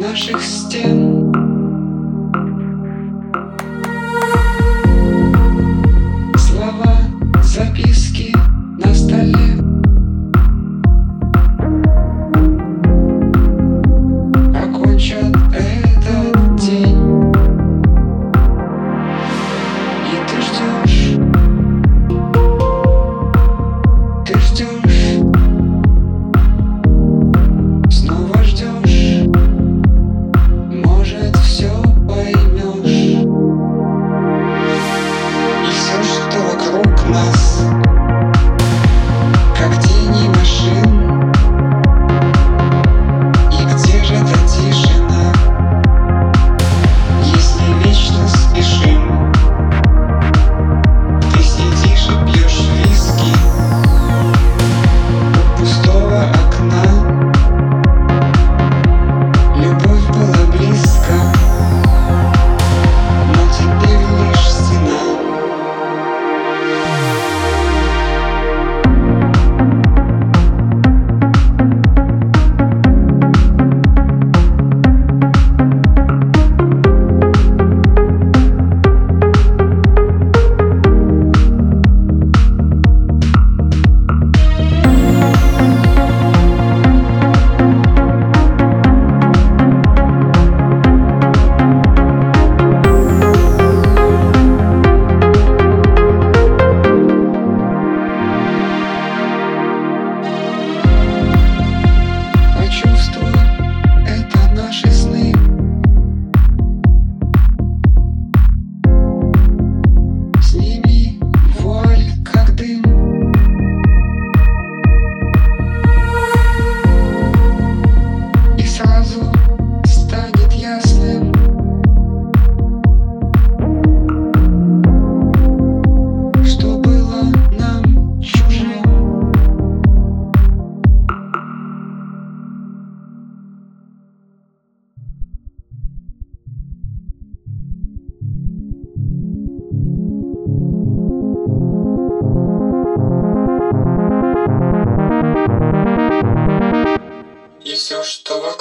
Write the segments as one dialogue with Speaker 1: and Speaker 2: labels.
Speaker 1: наших стен.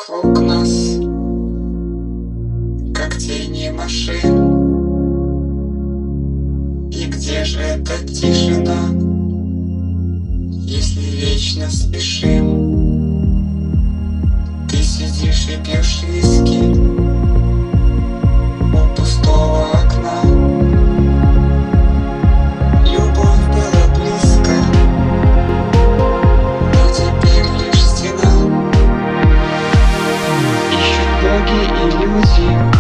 Speaker 1: вокруг нас, как тени машин. И где же эта тишина, если вечно спешим? Ты сидишь и пьешь виски. lose you.